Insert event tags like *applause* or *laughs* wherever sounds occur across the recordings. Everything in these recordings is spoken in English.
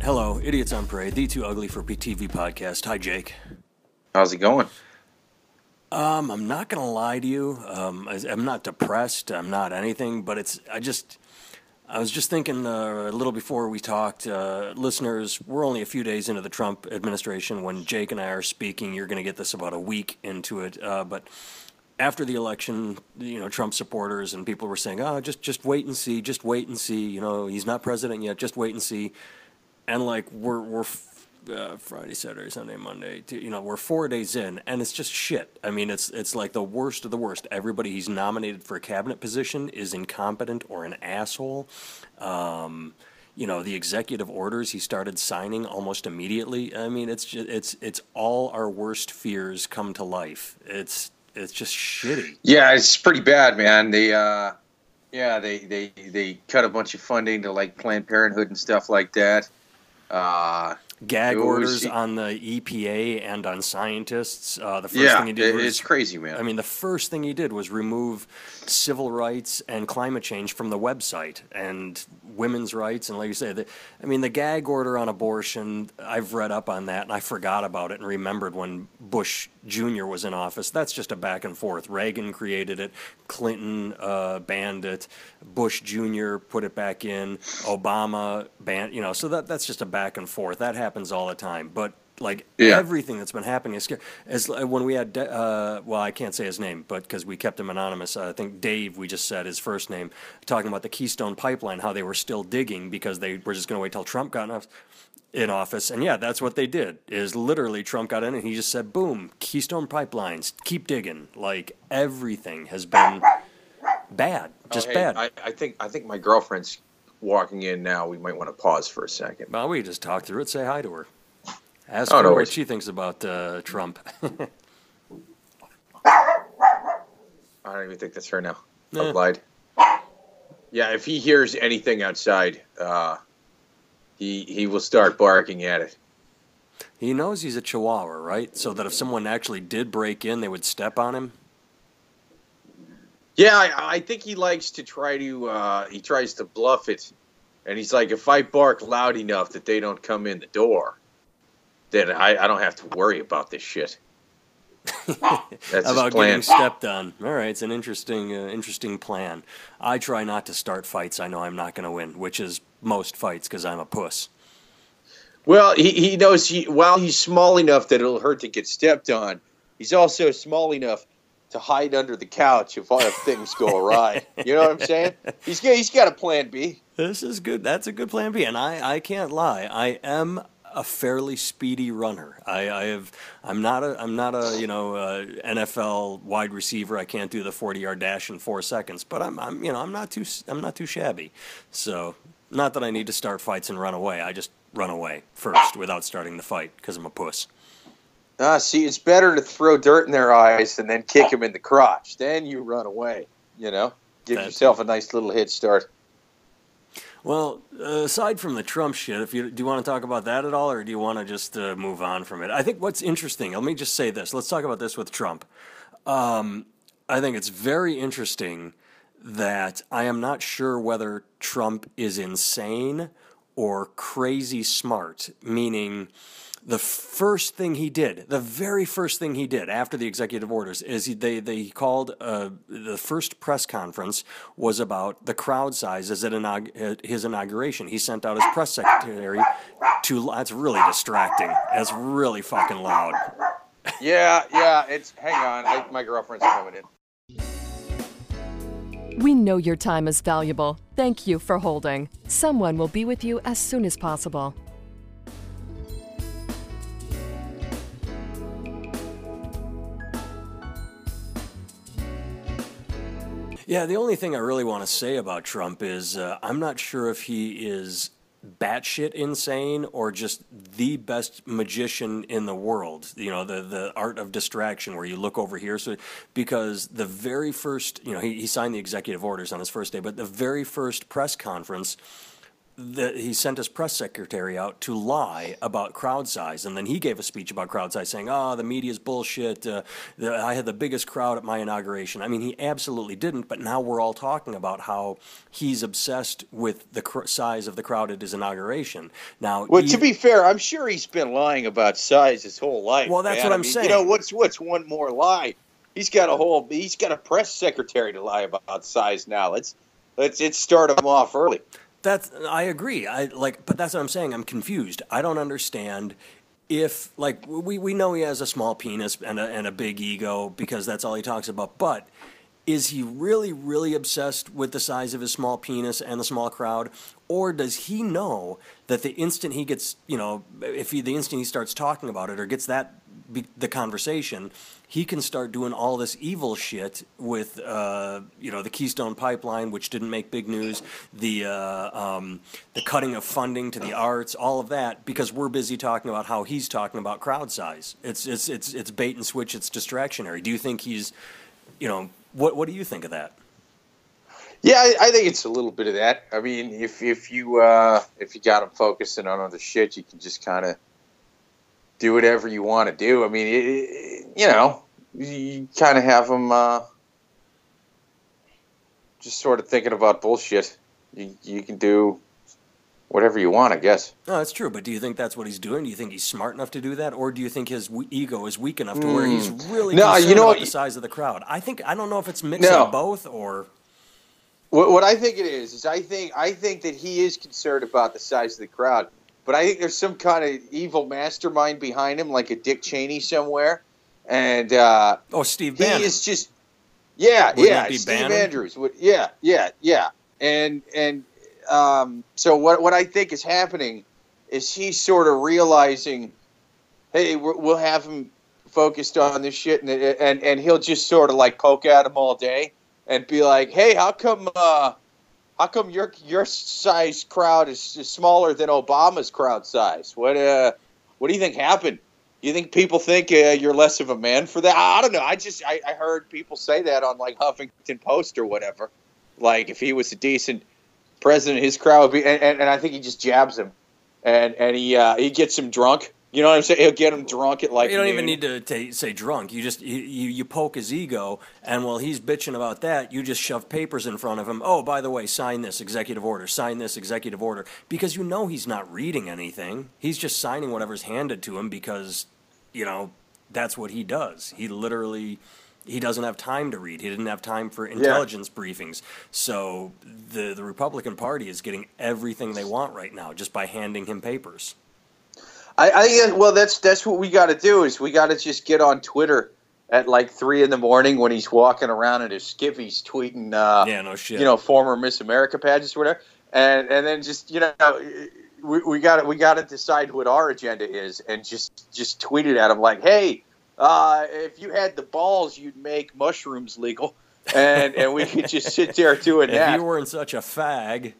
right. Hello, Idiots on Parade, the Too Ugly for PTV podcast. Hi, Jake. How's it going? Um, I'm not gonna lie to you. Um, I, I'm not depressed. I'm not anything. But it's. I just. I was just thinking uh, a little before we talked, uh, listeners. We're only a few days into the Trump administration. When Jake and I are speaking, you're going to get this about a week into it. Uh, but after the election, you know, Trump supporters and people were saying, "Oh, just just wait and see, just wait and see." You know, he's not president yet. Just wait and see. And like we're we're uh, Friday, Saturday, Sunday, Monday. You know, we're four days in, and it's just shit. I mean, it's it's like the worst of the worst. Everybody he's nominated for a cabinet position is incompetent or an asshole. Um, you know, the executive orders he started signing almost immediately. I mean, it's just, it's it's all our worst fears come to life. It's it's just shitty. Yeah, it's pretty bad, man. They, uh, yeah, they, they, they cut a bunch of funding to like Planned Parenthood and stuff like that. Uh, Gag was- orders on the EPA and on scientists. Uh, the first yeah, thing he did it- was it's crazy, man. I mean, the first thing he did was remove civil rights and climate change from the website and women's rights. And like you said, the, I mean, the gag order on abortion, I've read up on that and I forgot about it and remembered when Bush Jr. was in office. That's just a back and forth. Reagan created it, Clinton uh, banned it, Bush Jr. put it back in, Obama banned, you know, so that, that's just a back and forth. That happens all the time. But like Yeah. everything that's been happening is scary. As uh, when we had, uh, well, I can't say his name, but because we kept him anonymous, uh, I think Dave. We just said his first name, talking about the Keystone Pipeline, how they were still digging because they were just going to wait till Trump got in office. In office, and yeah, that's what they did. Is literally Trump got in and he just said, "Boom, Keystone Pipelines, keep digging." Like everything has been bad, just Oh, hey, bad. I, I think I think my girlfriend's walking in now. We might want to pause for a second. well, we just talk through it, say hi to her, ask Oh, her no what she thinks about uh, Trump. *laughs* I don't even think that's her now. Yeah. I lied. Yeah, if he hears anything outside, uh, he he will start barking at it. He knows he's a chihuahua, right? So that if someone actually did break in, they would step on him. Yeah, I, I think he likes to try to. Uh, he tries to bluff it, and he's like, if I bark loud enough that they don't come in the door, then I, I don't have to worry about this shit. *laughs* About getting stepped on. All right, it's an interesting, uh, interesting plan. I try not to start fights I know I'm not going to win, which is most fights because I'm a puss. Well, he, he knows he while he's small enough that it'll hurt to get stepped on. He's also small enough to hide under the couch if, if things go awry. You know what I'm saying? He's got, he's got a plan B. This is good. That's a good plan B, and I, I can't lie. I am a fairly speedy runner. I, I have. I'm not a. I'm not a. You know, uh, NFL wide receiver. I can't do the 40 yard dash in four seconds. But I'm. I'm. You know, I'm not too. I'm not too shabby. So, not that I need to start fights and run away. I just run away first without starting the fight because I'm a puss. Ah, see, it's better to throw dirt in their eyes and then kick them in the crotch. Then you run away. You know, give That- yourself a nice little head start. Well, uh, aside from the Trump shit, if you do you want to talk about that at all, or do you want to just uh, move on from it? I think what's interesting. Let me just say this. Let's talk about this with Trump. Um, I think it's very interesting that I am not sure whether Trump is insane or crazy smart. Meaning, the first thing he did, the very first thing he did after the executive orders, is he, they they called uh, the first press conference was about the crowd sizes at inaug- at his inauguration. He sent out his press secretary to. That's really distracting. That's really fucking loud. Yeah, yeah. It's hang on. I, my girlfriend's coming in. We know your time is valuable. Thank you for holding. Someone will be with you as soon as possible. Yeah, the only thing I really want to say about Trump is uh, I'm not sure if he is batshit insane or just the best magician in the world. You know, the the art of distraction where you look over here. So because the very first, you know, he, he signed the executive orders on his first day, but the very first press conference that he sent his press secretary out to lie about crowd size, and then he gave a speech about crowd size, saying, "Oh, the media's bullshit. Uh, the, I had the biggest crowd at my inauguration." I mean, he absolutely didn't. But now we're all talking about how he's obsessed with the cr- size of the crowd at his inauguration. Now, Well, he- to be fair, I'm sure he's been lying about size his whole life. Well, that's man. what I I'm mean, saying. You know, what's what's one more lie? He's got a whole. He's got a press secretary to lie about size now. Let's let's let's start him off early. That's I agree. I like, but that's what I'm saying. I'm confused. I don't understand if like we we know he has a small penis and a and a big ego because that's all he talks about. But is he really really obsessed with the size of his small penis and the small crowd, or does he know that the instant he gets you know if he the instant he starts talking about it or gets that be, the conversation, he can start doing all this evil shit with, uh, you know, the Keystone Pipeline, which didn't make big news, the uh, um, the cutting of funding to the arts, all of that, because we're busy talking about how he's talking about crowd size. It's it's it's it's bait and switch. It's distractionary. Do you think he's, you know, what what do you think of that? Yeah, I, I think it's a little bit of that. I mean, if if you uh, if you got him focusing on other shit, you can just kind of do whatever you want to do. I mean, it, you know, you kind of have them uh, just sort of thinking about bullshit. You you can do whatever you want, I guess. No, that's true. But do you think that's what he's doing? Do you think he's smart enough to do that, or do you think his w- ego is weak enough to where he's really Hmm. No, concerned you know about what- the size of the crowd? I think I don't know if it's mixing No. both or. What, what I think it is is I think I think that he is concerned about the size of the crowd, but I think there's some kind of evil mastermind behind him, like a Dick Cheney somewhere, and uh, Oh, Steve he Bannon. is just yeah, Wouldn't yeah. Steve Bannon? Andrews would yeah, yeah, yeah, and and um, so what what I think is happening is he's sort of realizing, hey, we'll have him focused on this shit, and and and he'll just sort of like poke at him all day and be like, hey, how come uh, how come your your size crowd is, smaller than Obama's crowd size? What uh, what do you think happened? You think people think uh, you're less of a man for that? I, I don't know. I just I, I heard people say that on like Huffington Post or whatever. Like if he was a decent president, his crowd would be. And, and, and I think he just jabs him, and and he uh, he gets him drunk. You know what I'm saying? He'll get him drunk at like. you don't even need to ta say drunk. You just you, you, you poke his ego, and while he's bitching about that, you just shove papers in front of him. Oh, by the way, sign this executive order. Sign this executive order because you know he's not reading anything. He's just signing whatever's handed to him because you know that's what he does. He literally he doesn't have time to read. He didn't have time for intelligence briefings. So the the Republican Party is getting everything they want right now just by handing him papers. I, I think well, that's that's what we got to do is we got to just get on Twitter at like three in the morning when he's walking around in his skivvies tweeting, uh, Yeah, no shit. you know, former Miss America pageants or whatever, and and then just you know. We, we got we got to decide what our agenda is, and just just tweet it at him like, "Hey, uh, if you had the balls, you'd make mushrooms legal," and and we could just sit there doing *laughs* if that. you weren't such a fag.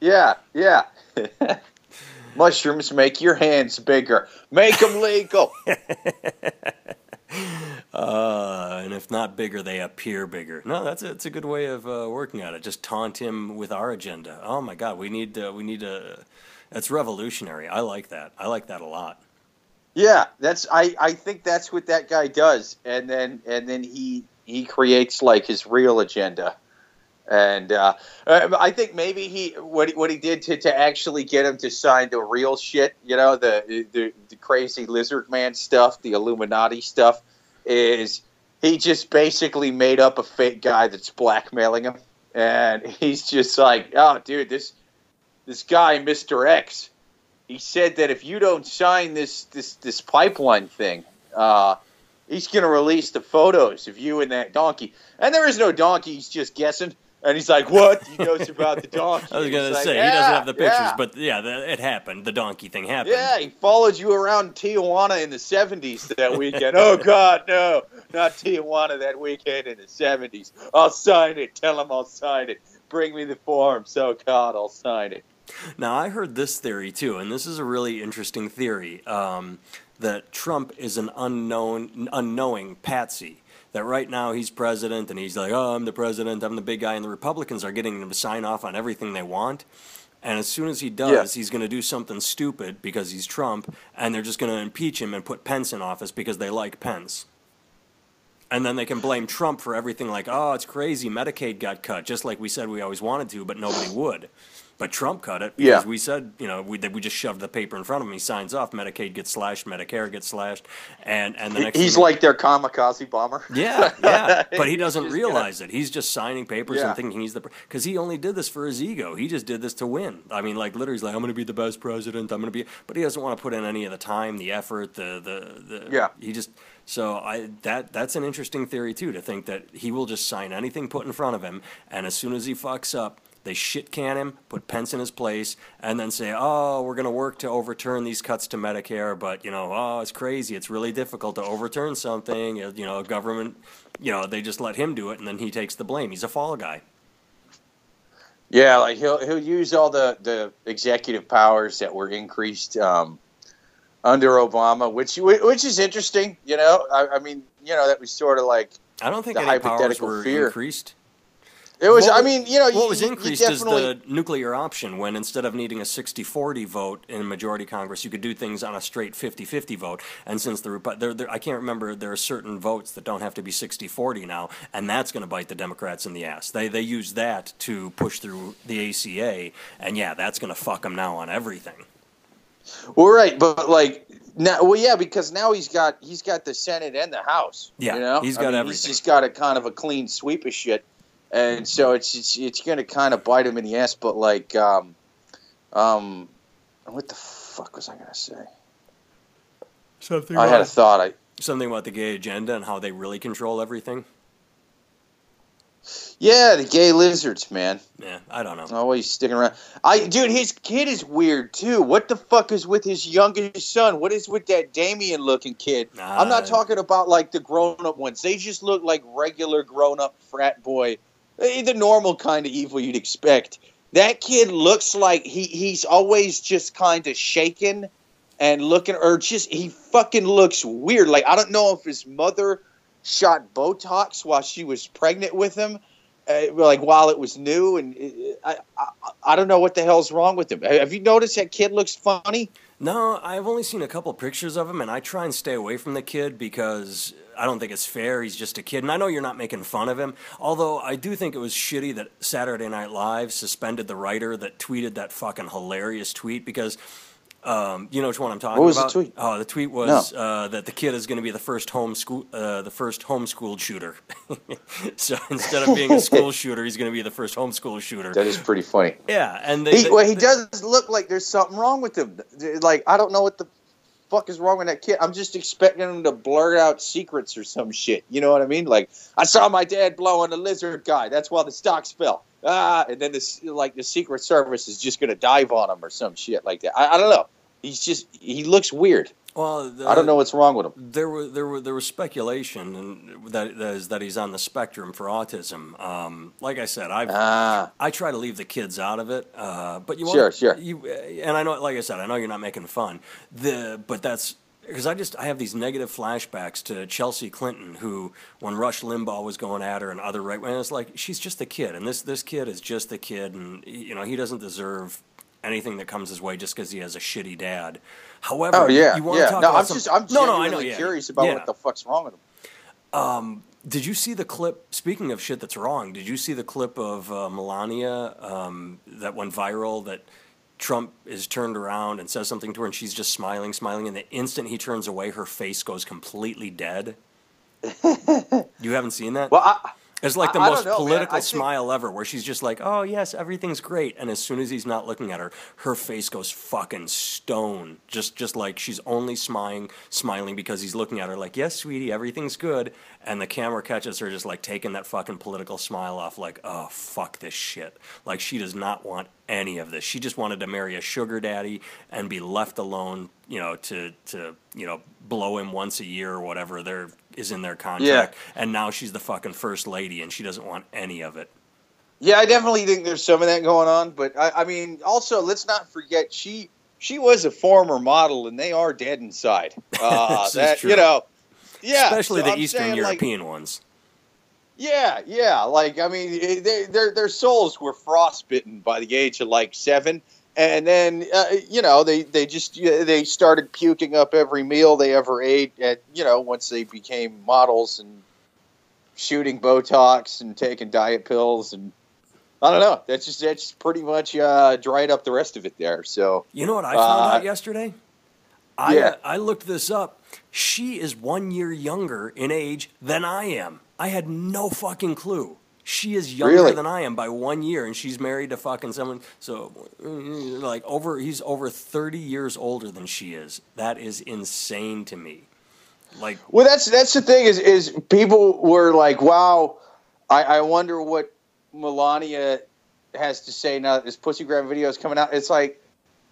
Yeah, yeah. *laughs* Mushrooms make your hands bigger. Make them legal. *laughs* Uh, and if not bigger, they appear bigger. No, that's a, it's a good way of uh, working at it. Just taunt him with our agenda. Oh my God, we need uh, we need a. That's revolutionary. I like that. I like that a lot. yeah, that's. I, I think that's what that guy does, and then and then he he creates like his real agenda, and uh, uh, I think maybe he what he, what he did to, to actually get him to sign the real shit. You know the the, the crazy lizard man stuff, the Illuminati stuff, is he just basically made up a fake guy that's blackmailing him, and he's just like, oh, dude, this this guy, Mister X, he said that if you don't sign this this this pipeline thing, uh, he's to release the photos of you and that donkey. And there is no donkey; he's just guessing. And he's like, "What?" He knows about the donkey. *laughs* I was gonna like, say he doesn't have the pictures, yeah." but yeah, the, it happened. The donkey thing happened. Yeah, he followed you around Tijuana in the '70s that weekend. oh God, no, not Tijuana that weekend in the '70s. I'll sign it. Tell him I'll sign it. Bring me the form. So God, I'll sign it. Now, I heard this theory too, and this is a really interesting theory um, that Trump is an unknown, unknowing patsy. That right now he's president and he's like, oh, I'm the president, I'm the big guy, and the Republicans are getting him to sign off on everything they want. And as soon as he does, Yeah. he's going to do something stupid because he's Trump, and they're just going to impeach him and put Pence in office because they like Pence. And then they can blame Trump for everything like, oh, it's crazy, Medicaid got cut, just like we said we always wanted to, but nobody would. But Trump cut it because Yeah. we said, you know, we, that we just shoved the paper in front of him. He signs off, Medicaid gets slashed, Medicare gets slashed, and, and the next He's thing- like their kamikaze bomber. yeah, yeah, *laughs* but he doesn't just realize it. He's just signing papers Yeah. and thinking he's the because he only did this for his ego. He just did this to win. I mean, like literally, he's like, "I'm going to be the best president. I'm going to be," but he doesn't want to put in any of the time, the effort, the the the. Yeah. He just so I that that's an interesting theory too to think that he will just sign anything put in front of him, and as soon as he fucks up. They shit can him, put Pence in his place, and then say, "Oh, we're going to work to overturn these cuts to Medicare." But you know, oh, it's crazy. It's really difficult to overturn something. You know, government. You know, they just let him do it, and then he takes the blame. He's a fall guy. Yeah, like he'll he'll use all the the executive powers that were increased um, under Obama, which which is interesting. You know, I, I mean, you know, that was sort of like I don't think The any powers hypothetical were fear. increasased. It was. What I mean, you know, what you, was increased is the nuclear option when instead of needing a 60-40 vote in a majority Congress, you could do things on a straight 50-50 vote. And since the there, there, I can't remember, there are certain votes that don't have to be 60-40 now, and that's going to bite the Democrats in the ass. They they use that to push through the ACA, and yeah, that's going to fuck them now on everything. Well, right, but like now, well, yeah, because now he's got he's got the Senate and the House. Yeah, you know? he's I got mean, everything. He's just got a kind of a clean sweep of shit, and so it's it's, it's going to kind of bite him in the ass. But like, um, um, what the fuck was I going to say? Something I had a thought. I something about the gay agenda and how they really control everything. yeah, the gay lizards, man. Yeah, I don't know. Always sticking around. I dude, his kid is weird too. What the fuck is with his youngest son? What is with that Damien looking kid? I'm not Uh, talking about like the grown up ones. They just look like regular grown up frat boy, the normal kind of evil you'd expect. That kid looks like he he's always just kind of shaken and looking, or just he fucking looks weird. Like I don't know if his mother shot Botox while she was pregnant with him uh, like while it was new, and uh, I, I I don't know what the hell's wrong with him. Have you noticed that kid looks funny? No, I've only seen a couple pictures of him, and I try and stay away from the kid because I don't think it's fair. He's just a kid, and I know you're not making fun of him. Although I do think it was shitty that Saturday Night Live suspended the writer that tweeted that fucking hilarious tweet because. Um, you know which one I'm talking What was the about? tweet? Oh, the tweet was uh, that the kid is going to be the first homeschool, uh, the first homeschooled shooter. *laughs* so instead of being a school *laughs* shooter, he's going to be the first homeschool shooter. That is pretty funny. Yeah, and they, He, they- well, he does look like there's something wrong with him. Like I don't know what the fuck is wrong with that kid. I'm just expecting him to blurt out secrets or some shit. You know what I mean? Like I saw my dad blow on the lizard guy. That's why the stocks fell. Ah, and then this like the Secret Service is just gonna dive on him or some shit like that. I, I don't know. He's just he looks weird. well, the, I don't know what's wrong with him. There was there was there was speculation and that that is that he's on the spectrum for autism. Um, like I said, I Ah, I try to leave the kids out of it, uh, but you Sure, want, sure. You and I know, like I said, I know you're not making fun. The but that's because I just I have these negative flashbacks to Chelsea Clinton, who when Rush Limbaugh was going at her and other right wing, it's like she's just a kid, and this this kid is just a kid, and you know he doesn't deserve anything that comes his way just because he has a shitty dad. However, oh yeah, you want yeah. to talk no, about I'm some- just I'm no, no, I know, yeah. curious about Yeah. what the fuck's wrong with him. Did you see the clip? Speaking of shit that's wrong, did you see the clip of uh, Melania um, that went viral? That Trump is turned around and says something to her, and she's just smiling, smiling. And the instant he turns away, her face goes completely dead. *laughs* you haven't seen that? Well, I, It's like the I- I most know, political I think- smile ever, where she's just like, "Oh yes, everything's great," and as soon as he's not looking at her, her face goes fucking stone. Just, just like she's only smiling, smiling because he's looking at her, like, "Yes, sweetie, everything's good," and the camera catches her just like taking that fucking political smile off, like, "Oh fuck this shit." Like she does not want any of this. She just wanted to marry a sugar daddy and be left alone, you know, to to you know blow him once a year or whatever there is in their contract. And now she's the fucking first lady, and she doesn't want any of it. Yeah, I definitely think there's some of that going on, but I, I mean, also let's not forget she she was a former model, and they are dead inside. *laughs* Uh, that true. you know, yeah, Especially so the I'm Eastern saying, like, European ones. Yeah, yeah. Like I mean, eh, they, their their souls were frostbitten by the age of like seven, and then uh, you know they they just they started puking up every meal they ever ate. At you know once they became models and shooting Botox and taking diet pills and. I don't know. That's just that's pretty much uh, dried up the rest of it there. So You know what I found Uh, out yesterday? I, yeah. uh, I looked this up. She is one year younger in age than I am. I had no fucking clue. She is younger Really? than I am by one year, and she's married to fucking someone. So, like, over he's over thirty years older than she is. That is insane to me. Like, Well, that's that's the thing is is people were like, "Wow, I, I wonder what Melania has to say now that this pussy grab video is coming out." It's like,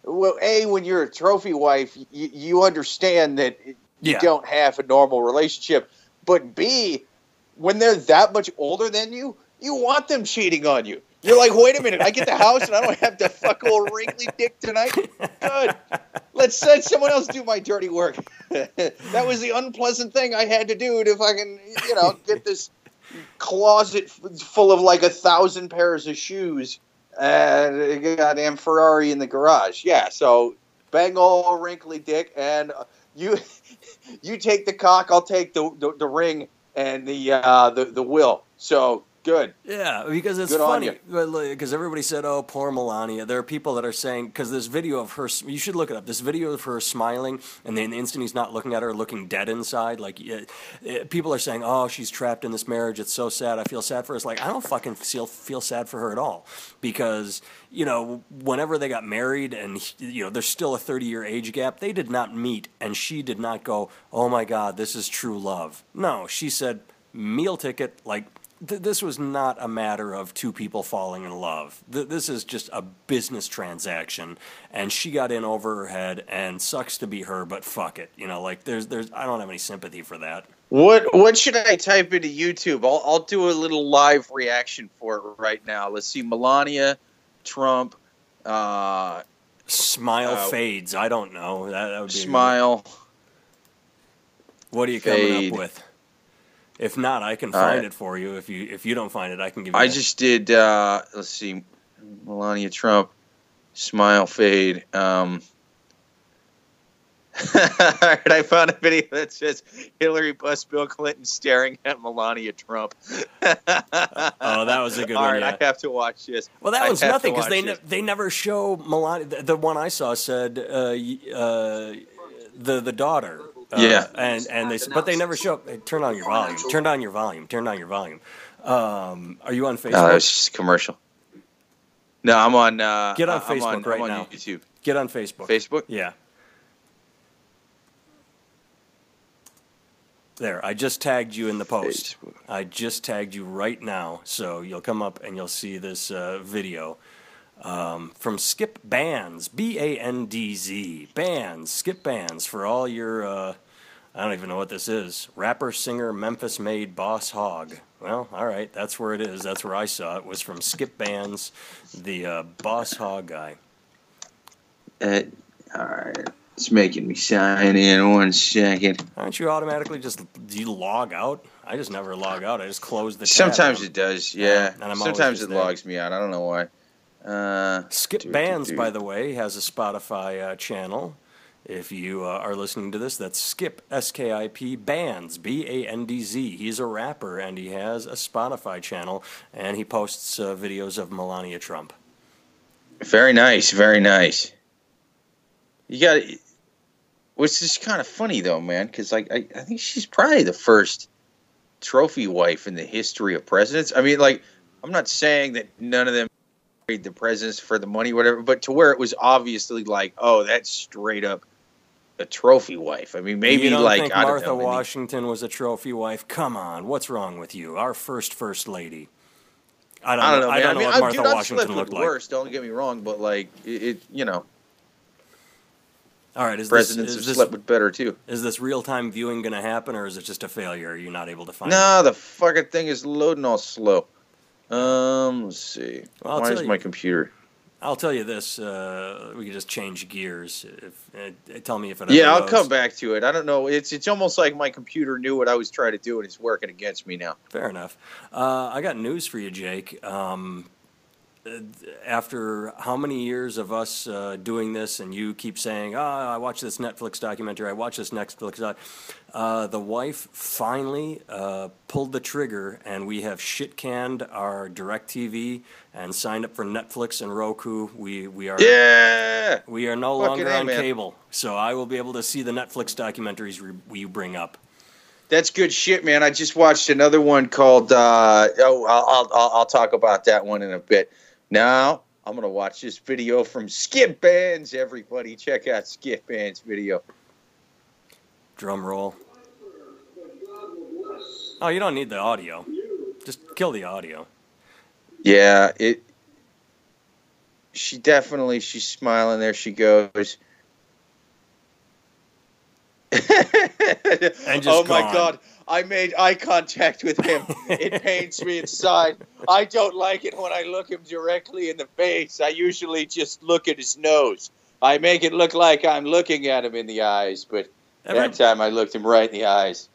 well, a when you're a trophy wife, you, you understand that you Yeah. don't have a normal relationship, but b when they're that much older than you, you want them cheating on you. You're like, wait a minute, I get the house and I don't have to fuck old wrinkly dick tonight. Good. Let's let someone else do my dirty work. *laughs* that was the unpleasant thing I had to do to fucking, you know, get this closet full of like a thousand pairs of shoes and a goddamn Ferrari in the garage. Yeah, so bang old wrinkly dick, and uh, you *laughs* you take the cock, I'll take the the, the ring and the uh, the the will. So good. Yeah, because it's Good funny. Because everybody said, "Oh, poor Melania." There are people that are saying because this video of her, you should look it up. This video of her smiling, and then the instant he's not looking at her, looking dead inside. Like yeah, eh, people are saying, "Oh, she's trapped in this marriage. It's so sad. I feel sad for her." It's like I don't fucking feel feel sad for her at all because you know whenever they got married and you know there's still a 30 year age gap they did not meet and she did not go oh my god this is true love no she said meal ticket like th- this was not a matter of two people falling in love. Th- this is just a business transaction, and she got in over her head. And sucks to be her, but fuck it. You know, like there's there's I don't have any sympathy for that. What what should I type into YouTube? I'll I'll do a little live reaction for it right now. Let's see, Melania, Trump, uh, Smile Uh, fades. I don't know. That, that would be smile. What are you coming up with? If not, I can All find right. it for you. If you if you don't find it, I can give you. I a- just did. Uh, let's see, Melania Trump, smile fade. Um, *laughs* I found a video that says Hillary plus Bill Clinton staring at Melania Trump. *laughs* Oh, that was a good All one, right, yeah. I have to watch this. Well, that I was nothing because they ne- they never show Melania. The, the one I saw said uh, uh, the the daughter. Uh, Yeah. and and they but they never show. Up. Hey, turn on your volume. Turn on your volume. Turn on your volume. Um, are you on Facebook? No, that was just commercial. No, I'm on. Uh, Get on Facebook right I'm on now. YouTube. Get on Facebook. Facebook. Yeah. There, I just tagged you in the post. Facebook. I just tagged you right now, so you'll come up and you'll see this uh, video um, from Skip Bandz, B A N D Z, Bandz, Skip Bandz for all your. Uh, I don't even know what this is. Rapper, singer, Memphis made, Boss Hog. Well, all right, that's where it is. That's where I saw it. Was from Skip Bandz, the uh, Boss Hog guy. Uh, all right, it's making me sign in one second. Aren't you automatically just do you log out? I just never log out. I just close the. Sometimes it does, yeah. and I'm always Sometimes it there. logs me out. I don't know why. Uh, Skip do, do, Bandz, do. by the way, has a Spotify uh, channel. If you uh, are listening to this, that's Skip S K I P Bandz B A N D Z. He's a rapper and he has a Spotify channel and he posts uh, videos of Melania Trump. Very nice, very nice. You got, which is kind of funny though, man, because like I, I think she's probably the first trophy wife in the history of presidents. I mean, like I'm not saying that none of them the presidents for the money, whatever, but to where it was obviously like, oh, that's straight up a trophy wife. I mean, maybe you don't like think I don't Martha know, Washington was a trophy wife? Come on, what's wrong with you? Our first first lady. I don't, I don't know. I don't know mean, what Martha dude, Washington looked like. worse. Don't get me wrong, but like it, it you know, All right, is presidents this, have this slept with better too. Is this real time viewing going to happen, or is it just a failure? Are you not able to find it? No, the fucking thing is loading all slow. Um, let's see. Well, Why is you- my computer? I'll tell you this: uh, we can just change gears. If uh, tell me if it. Yeah, I'll goes. come back to it. I don't know. It's it's almost like my computer knew what I was trying to do and it's working against me now. Fair enough. Uh, I got news for you, Jake. Um, uh, after how many years of us uh, doing this, and you keep saying, "Oh, I watched this Netflix documentary. I watched this Netflix." Doc-. Uh, the wife finally uh, pulled the trigger, and we have shit canned our Directv and signed up for Netflix and Roku. We we are Yeah. we are no Fucking longer on man. cable, so I will be able to see the Netflix documentaries re- you bring up. That's good shit, man. I just watched another one called. Uh, oh, I'll, I'll I'll I'll talk about that one in a bit. Now I'm gonna watch this video from Skip Bandz. Everybody, check out Skip Bandz video. Drum roll. Oh, you don't need the audio. Just kill the audio. Yeah, it. She definitely she's smiling. There she goes. *laughs* And just oh my god! I made eye contact with him. it *laughs* pains me inside. I don't like it when I look him directly in the face. I usually just look at his nose. I make it look like I'm looking at him in the eyes, but Every- that time I looked him right in the eyes.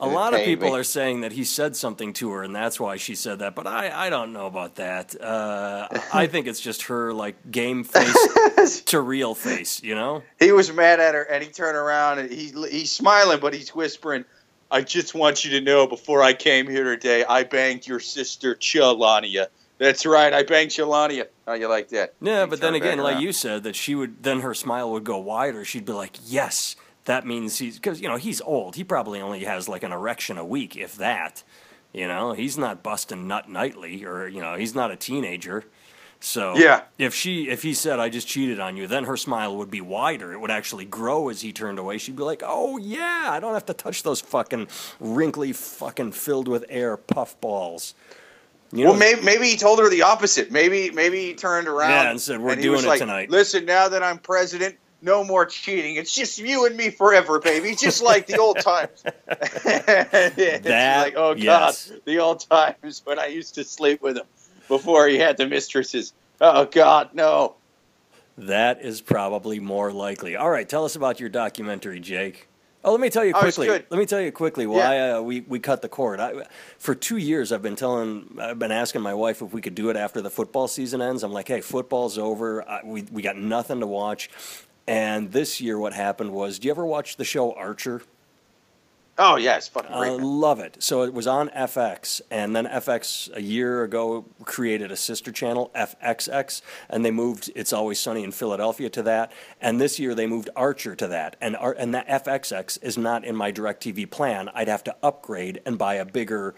a lot of people me. are saying that he said something to her, and that's why she said that. But I, I don't know about that. Uh, I think it's just her like game face *laughs* to real face. You know? he was mad at her, and he turned around and he he's smiling, but he's whispering, "I just want you to know, before I came here today, I banged your sister Chelania. That's right, I banged Chelania. How you like that? Yeah, but then again, like you said, that she would then her smile would go wider. She'd be like, "Yes, that means he's because you know he's old. He probably only has like an erection a week, if that. You know, he's not busting nut nightly, or you know, he's not a teenager. So Yeah. if she if he said I just cheated on you, then her smile would be wider. It would actually grow as he turned away. She'd be like, "Oh yeah, I don't have to touch those fucking wrinkly, fucking filled with air puffballs." You Well, maybe, maybe he told her the opposite. Maybe maybe he turned around Yeah, and said, "We're he doing it like, tonight." Listen, now that I'm president, no more cheating. It's just you and me forever, baby. Just like the old times. *laughs* *laughs* That- like, oh yes. god, the old times when I used to sleep with him before he had the mistresses. Oh god, no. That is probably more likely. All right, tell us about your documentary, Jake. Oh, let me tell you Oh, quickly. good. Let me tell you quickly why uh, we, we cut the cord. I, for two years, I've been telling, I've been asking my wife if we could do it after the football season ends. I'm like, hey, football's over. I, we we got nothing to watch. And this year, what happened was, do you ever watch the show Archer? Oh yeah, it's fucking I great. Uh, man. love it. So it was on FX, and then FX a year ago created a sister channel, FXX, and they moved It's Always Sunny in Philadelphia to that. And this year they moved Archer to that. And Ar- and that FXX is not in my DirecTV plan. I'd have to upgrade and buy a bigger,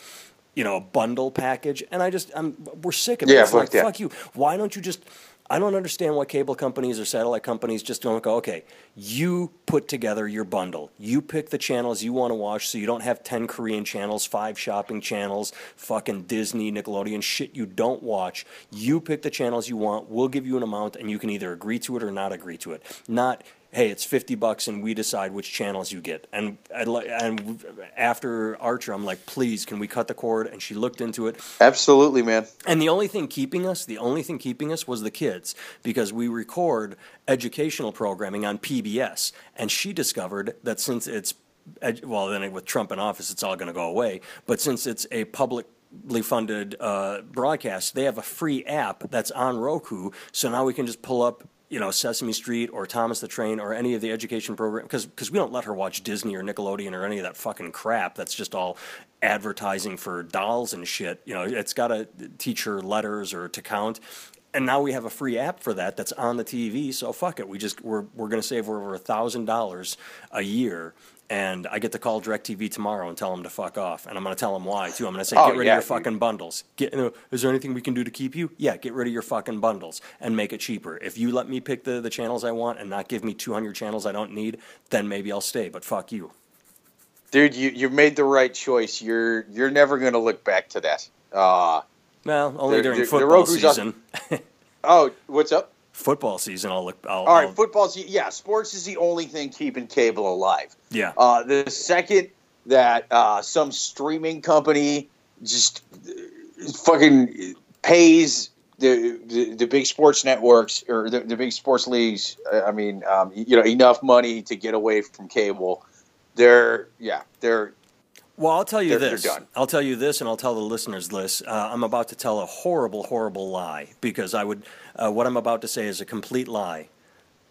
you know, bundle package. And I just, I'm, we're sick of it. Yeah, It's fuck like, that. fuck you. Why don't you just? I don't understand why cable companies or satellite companies just don't go, okay, you put together your bundle. You pick the channels you want to watch so you don't have 10 Korean channels, five shopping channels, fucking Disney, Nickelodeon, shit you don't watch. You pick the channels you want. We'll give you an amount and you can either agree to it or not agree to it. Not, hey, it's 50 bucks and we decide which channels you get. And I'd li- and after Archer, I'm like, please, can we cut the cord? And she looked into it. Absolutely, man. And the only thing keeping us, the only thing keeping us was the kids because we record educational programming on PBS. And she discovered that since it's, well, then with Trump in office, it's all going to go away. But since it's a public, funded uh, broadcast, they have a free app that's on Roku. So now we can just pull up, you know, Sesame Street or Thomas the Train or any of the education program because we don't let her watch Disney or Nickelodeon or any of that fucking crap. That's just all advertising for dolls and shit. You know, it's got to teach her letters or to count. And now we have a free app for that that's on the TV. So fuck it. We just we're we're going to save over a thousand dollars a year. And I get to call DirecTV tomorrow and tell them to fuck off. And I'm going to tell them why too. I'm going to say, Oh, get rid yeah, of your fucking bundles. Get, you know, is there anything we can do to keep you? Yeah, get rid of your fucking bundles and make it cheaper. If you let me pick the, the channels I want and not give me 200 channels I don't need, then maybe I'll stay. But fuck you. Dude, you you made the right choice. You're you're never gonna look back to that. Uh Well, only during football Roku's season. *laughs* oh, what's up? Football season, I'll look. I'll, All right, I'll- football's yeah, sports is the only thing keeping cable alive. yeah. Uh, the second that uh, some streaming company just fucking pays the, the the big sports networks or the, the big sports leagues. uh, I mean, um, you know, enough money to get away from cable. They're yeah, they're Well, I'll tell you They're- they're this. done. I'll tell you this, and I'll tell the listeners this. Uh, I'm about to tell a horrible, horrible lie because I would. Uh, what I'm about to say is a complete lie.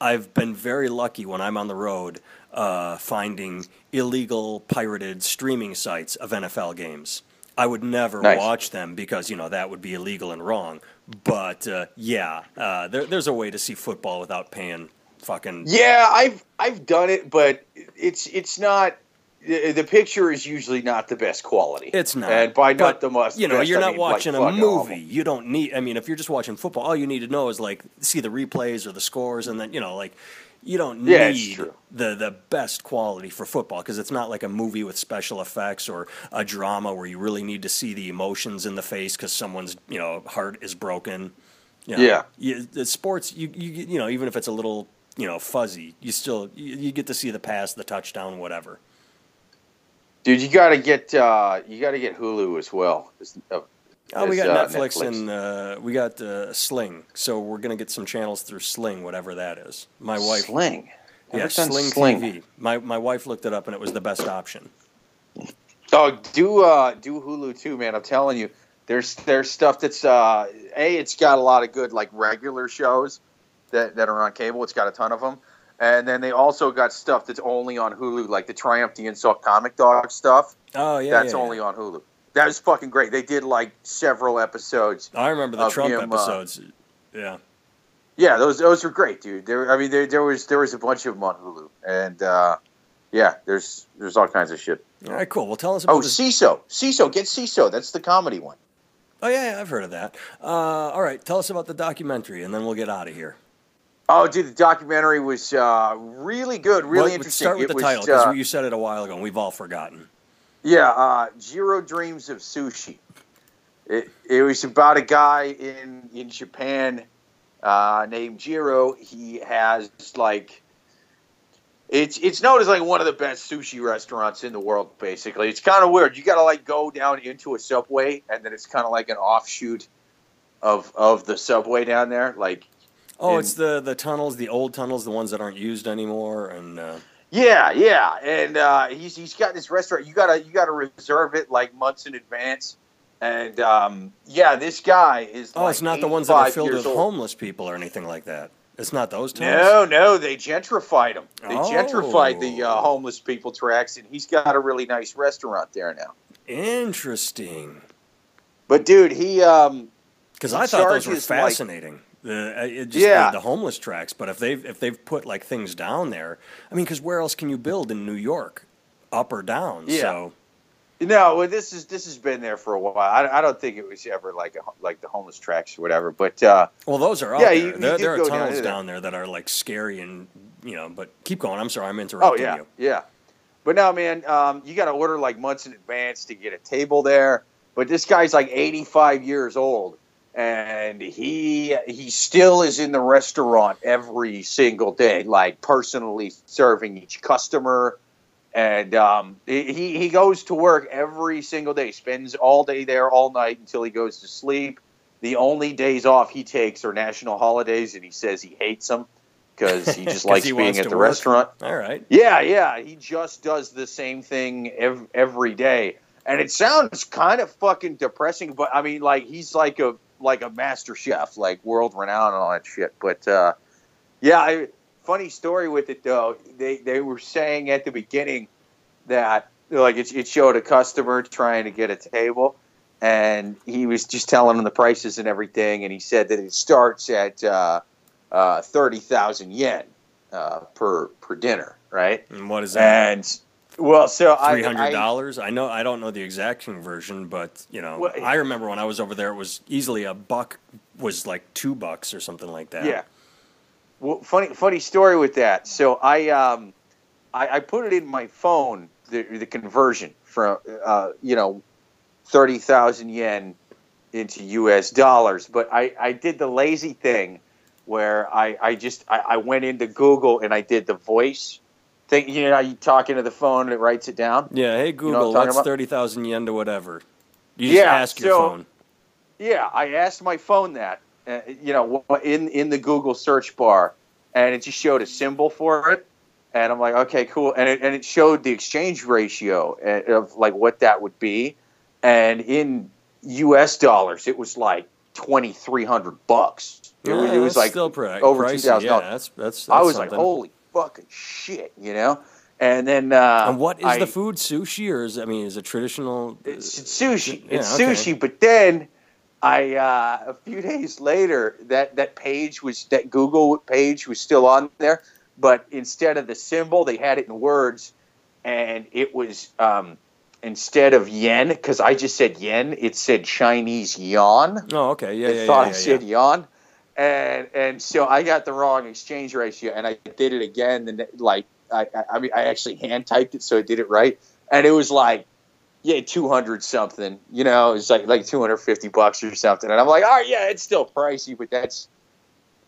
I've been very lucky when I'm on the road uh, finding illegal pirated streaming sites of NFL games. I would never Nice. watch them because you know that would be illegal and wrong. But uh, yeah, uh, there, there's a way to see football without paying fucking. yeah. I've I've done it, but it's it's not. The, picture is usually not the best quality. It's not. and by But, not the most. You know, best, you're I not mean, like, watching a movie. awful. You don't need. I mean, if you're just watching football, all you need to know is like see the replays or the scores, and then you know, like you don't Yeah, need the the best quality for football because it's not like a movie with special effects or a drama where you really need to see the emotions in the face because someone's you know heart is broken. You know, Yeah. you, the sports, you, you you know, even if it's a little you know fuzzy, you still you, you get to see the pass, the touchdown, whatever. Dude, you got to get uh, you got to get Hulu as well. As- uh, Oh, we as, got uh, Netflix, and uh, we got uh, Sling, so we're gonna get some channels through Sling, whatever that is. My wife, Sling. yeah, Sling, Sling. TV. My my wife looked it up, and it was the best option. Oh, do uh, do Hulu too, man. I'm telling you, there's there's stuff that's uh, a. It's got a lot of good like regular shows that that are on cable. It's got a ton of them, and then they also got stuff that's only on Hulu, like the Triumph the Insult Comic Dog stuff. Oh yeah, that's yeah, only yeah. on Hulu. That was fucking great. They did like several episodes. I remember the Trump him, uh, episodes. yeah, Yeah, those those were great, dude. There, I mean, there, there was there was a bunch of them on Hulu, and uh, yeah, there's there's all kinds of shit. all right, cool. Well, tell us about Oh, this. Seeso, Seeso, get Seeso. That's the comedy one. Oh yeah, yeah, I've heard of that. Uh, all right, tell us about the documentary, and then we'll get out of here. Oh, dude, the documentary was uh, really good, really Well, interesting. Start with it the was, title because uh, you said it a while ago, and we've all forgotten. yeah, uh, Jiro Dreams of Sushi. It, it was about a guy in in Japan uh, named Jiro. He has like it's it's known as like one of the best sushi restaurants in the world. Basically, it's kind of weird. You got to like go down into a subway, and then it's kind of like an offshoot of of the subway down there. Like Oh, And- it's the the tunnels, the old tunnels, the ones that aren't used anymore, and uh, Yeah, yeah, and uh, he's he's got this restaurant. You gotta you gotta reserve it like months in advance. And um, yeah, this guy is. oh, like it's not the ones that are filled with old. homeless people or anything like that. It's not those tunnels. No, no, they gentrified them. They Oh. gentrified the uh, homeless people tracks, and he's got a really nice restaurant there now. Interesting. But dude, he um, Because I thought those were charges, like- fascinating. The uh, it just Yeah. the, the homeless tracks. But if they've if they've put like things down there, I mean, because where else can you build in New York, up or down? Yeah. So no, well, this is this has been there for a while. I, I don't think it was ever like a, like the homeless tracks or whatever. But uh, well, those are out Yeah, there. you- you there, are go down tunnels down, there. that are like scary and you know. But keep going. I'm sorry, I'm Oh interrupting yeah, you. yeah. But no, man, um, you got to order like months in advance to get a table there. But this guy's like 85 years old, and he he still is in the restaurant every single day, like personally serving each customer. And um, he he goes to work every single day, spends all day there, all night until he goes to sleep. The only days off he takes are national holidays, and he says he hates them because he just *laughs* likes he being at the work. restaurant. All right. Yeah, yeah. He just does the same thing ev- every day, and it sounds kind of fucking depressing. But I mean, like he's like a like a master chef, like world renowned and all that shit. But uh, yeah, I, funny story with it though. They they were saying at the beginning that like it, it showed a customer trying to get a table. And he was just telling them the prices and everything, and he said that it starts at uh, uh, thirty thousand yen uh, per per dinner, right? And what is that? And well, so I, Three hundred I dollars. I know. I don't know the exact conversion, but you know, Well, I remember when I was over there, it was easily a buck was like two bucks or something like that. yeah. Well, funny funny story with that. So I um I, I put it in my phone the the conversion from uh you know thirty thousand yen into U.S. dollars, but I I did the lazy thing where I I just I, I went into Google and I did the voice thing. You know, you talk into the phone and it writes it down. Yeah. Hey Google, I'm talking what's thirty thousand yen to whatever? You just Yeah, ask your so- phone. Yeah, I asked my phone that, uh, you know, in in the Google search bar, and it just showed a symbol for it, and I'm like, okay, cool, and it and it showed the exchange ratio uh, of like what that would be, and in U.S. dollars, it was like twenty three hundred bucks. It, Yeah, was, it was like still over pricey. two thousand Yeah, dollars. that's, that's, that's I was something. like, holy fucking shit, you know. And then uh, And what is I- the food? Sushi, or is I mean, is it traditional? It's sushi. Yeah, it's okay. sushi. But then I uh, a few days later that that page was that Google page was still on there, but instead of the symbol, they had it in words, and it was um, instead of yen because I just said yen, it said Chinese yuan. Oh, okay, yeah, I yeah, thought yeah, I yeah, said yeah. yuan, and and so I got the wrong exchange ratio, and I did it again. And like I, I, mean, I actually hand typed it, so I did it right, and it was like, yeah, two hundred something. You know, it's like like two hundred fifty bucks or something. And I'm like, all right, yeah, it's still pricey, but that's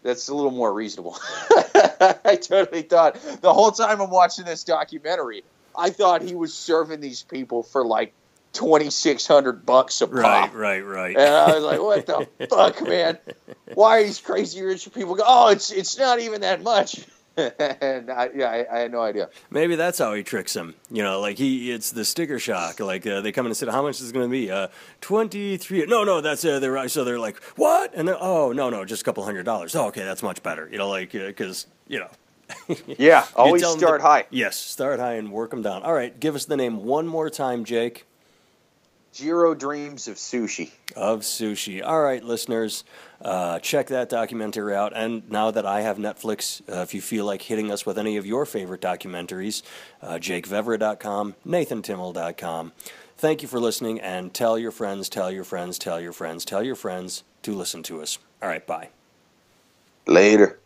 that's a little more reasonable. *laughs* I totally thought the whole time I'm watching this documentary, I thought he was serving these people for like twenty six hundred bucks a pop. Right, right, right. And I was like, "What the *laughs* fuck, man? Why are these crazy rich people go? Oh, it's it's not even that much." *laughs* and I, yeah, I, I had no idea. Maybe that's how he tricks them. You know, like he, it's the sticker shock. Like uh, they come in and say, "How much is it going to be?" Uh, Twenty three. No, no, that's uh, they're so they're like, "What?" And then, oh, no, no, just a couple hundred dollars. Oh, okay, that's much better. You know, like because you know. *laughs* Yeah, always start high. Yes, start high and work them down. All right, give us the name one more time, Jake. Jiro dreams of sushi. of sushi. All right, listeners, uh, check that documentary out. And now that I have Netflix, uh, if you feel like hitting us with any of your favorite documentaries, uh, JakeVever.com, NathanTimmel.com. Thank you for listening, and tell your friends, tell your friends, tell your friends, tell your friends to listen to us. All right, bye. Later.